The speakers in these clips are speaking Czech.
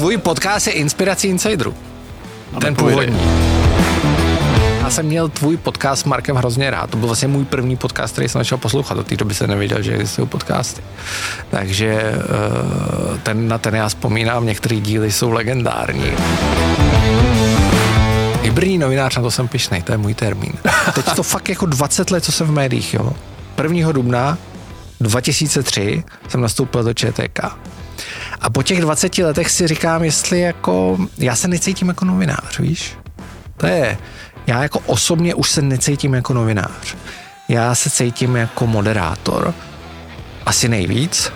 tvůj podcast je inspirací Insideru. No, Ten původní. Já jsem měl tvůj podcast s Markem hrozně rád. To byl vlastně můj první podcast, který jsem začal poslouchat. Do té doby jsem nevěděl, že existují podcasty. Takže eh, ten, na ten já vzpomínám, některé díly jsou legendární. Hybridní novinář, na to jsem pišnej, to je můj termín. Teď to fakt jako 20 let, co jsem v médiích, jo. 1. dubna 2003 jsem nastoupil do ČTK. A po těch 20 letech si říkám, jestli jako, já se necítím jako novinář, víš? To je, já jako osobně už se necítím jako novinář. Já se cítím jako moderátor. Asi nejvíc.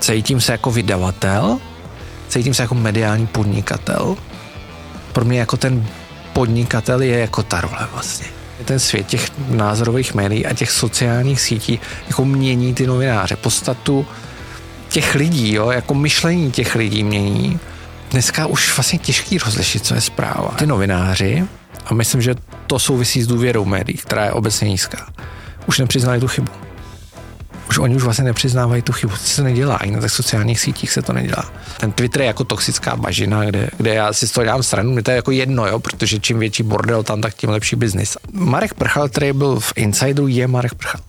Cítím se jako vydavatel. Cítím se jako mediální podnikatel. Pro mě jako ten podnikatel je jako ta role vlastně. Ten svět těch názorových médií a těch sociálních sítí jako mění ty novináře. Podstatu těch lidí, jo, jako myšlení těch lidí mění. Dneska už vlastně těžký rozlišit, co je zpráva. Ty novináři, a myslím, že to souvisí s důvěrou médií, která je obecně nízká, už nepřiznali tu chybu. Už oni už vlastně nepřiznávají tu chybu. To se nedělá, i na těch sociálních sítích se to nedělá. Ten Twitter je jako toxická bažina, kde, kde já si z toho dělám stranu, mě to je jako jedno, jo, protože čím větší bordel tam, tak tím lepší biznis. Marek Prchal, který byl v Insideru, je Marek Prchal.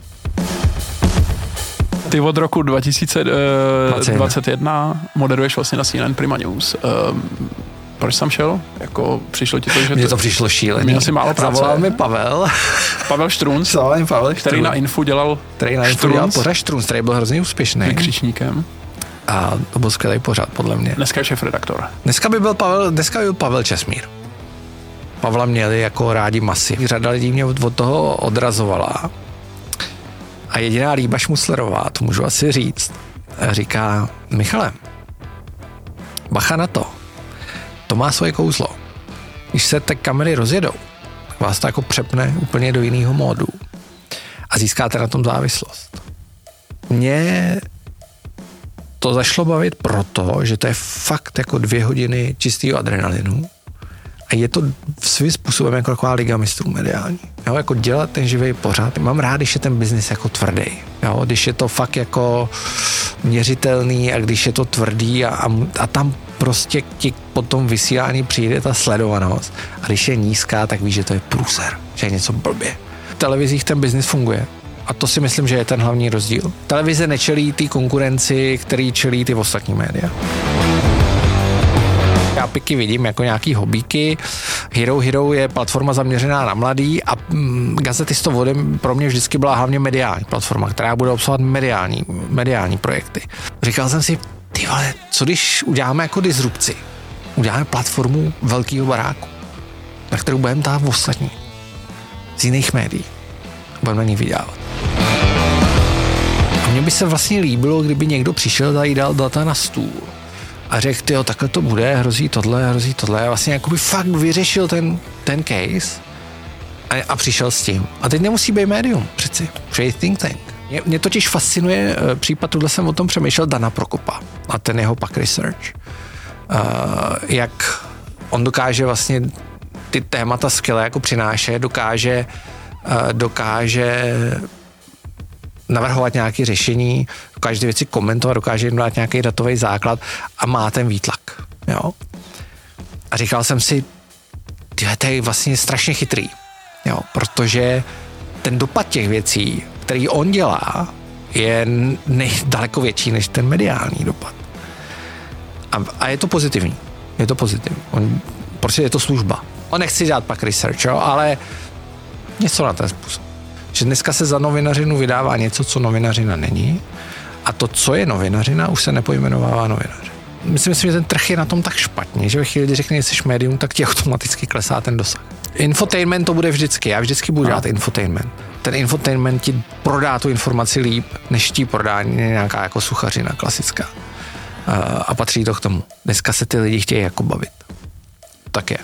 Ty od roku 2021 moderuješ vlastně na CNN Prima News. Um, proč jsi tam šel? Jako přišlo ti to, že Mně to přišlo šílený. Měl jsi málo práce. Zavolal mi Pavel. Pavel Štrunc, Zavolal mi Pavel, který na Infu dělal který na Info dělal pořád Štrunc, který byl hrozně úspěšný. vykřičníkem. A to byl skvělý pořád, podle mě. Dneska je šéf redaktor. Dneska by byl Pavel, dneska by byl Pavel Česmír. Pavla měli jako rádi masy. Řada lidí mě od toho odrazovala. A jediná Líba Šmuslerová, to můžu asi říct, říká, Michale, bacha na to. To má svoje kouzlo. Když se ty kamery rozjedou, vás to jako přepne úplně do jiného módu. A získáte na tom závislost. Mě to zašlo bavit proto, že to je fakt jako dvě hodiny čistého adrenalinu a je to svým způsobem jako taková liga mistrů mediální. Jo, jako dělat ten živý pořád. Mám rád, když je ten biznis jako tvrdý. Jo, když je to fakt jako měřitelný a když je to tvrdý a, a, a tam prostě ti po tom vysílání přijde ta sledovanost a když je nízká, tak víš, že to je průser, že je něco blbě. V televizích ten biznis funguje. A to si myslím, že je ten hlavní rozdíl. Televize nečelí ty konkurenci, který čelí ty ostatní média. Já piky vidím jako nějaký hobíky. Hero Hero je platforma zaměřená na mladý a mm, Gazety s to vodem pro mě vždycky byla hlavně mediální platforma, která bude obsahovat mediální, mediální projekty. Říkal jsem si, ty vole, co když uděláme jako disrupci? Uděláme platformu velkého baráku, na kterou budeme dát ostatní z jiných médií. Budeme na ní vydělávat. A mně by se vlastně líbilo, kdyby někdo přišel a dal data na stůl a řekl, ty takhle to bude, hrozí tohle, hrozí tohle. A vlastně jakoby fakt vyřešil ten, ten case a, a přišel s tím. A teď nemusí být médium, přeci. Je think tank. Mě, mě totiž fascinuje eh, případ, tuhle jsem o tom přemýšlel, Dana Prokopa a ten jeho pak research. Uh, jak on dokáže vlastně ty témata skvěle jako přinášet, dokáže, uh, dokáže navrhovat nějaké řešení, dokáže ty věci komentovat, dokáže jim dát nějaký datový základ a má ten výtlak. Jo? A říkal jsem si, tyhle, to je vlastně strašně chytrý, jo? protože ten dopad těch věcí, který on dělá, je ne, daleko větší než ten mediální dopad. A, a je to pozitivní. Je to pozitivní. On, prostě je to služba. On nechci dělat pak research, jo? ale něco na ten způsob že dneska se za novinařinu vydává něco, co novinařina není a to, co je novinařina, už se nepojmenovává novinař. Myslím si, že ten trh je na tom tak špatně, že ve chvíli, kdy řekne, že jsi médium, tak ti automaticky klesá ten dosah. Infotainment to bude vždycky, já vždycky budu dělat infotainment. Ten infotainment ti prodá tu informaci líp, než ti prodá nějaká jako suchařina klasická. A patří to k tomu. Dneska se ty lidi chtějí jako bavit. Tak je.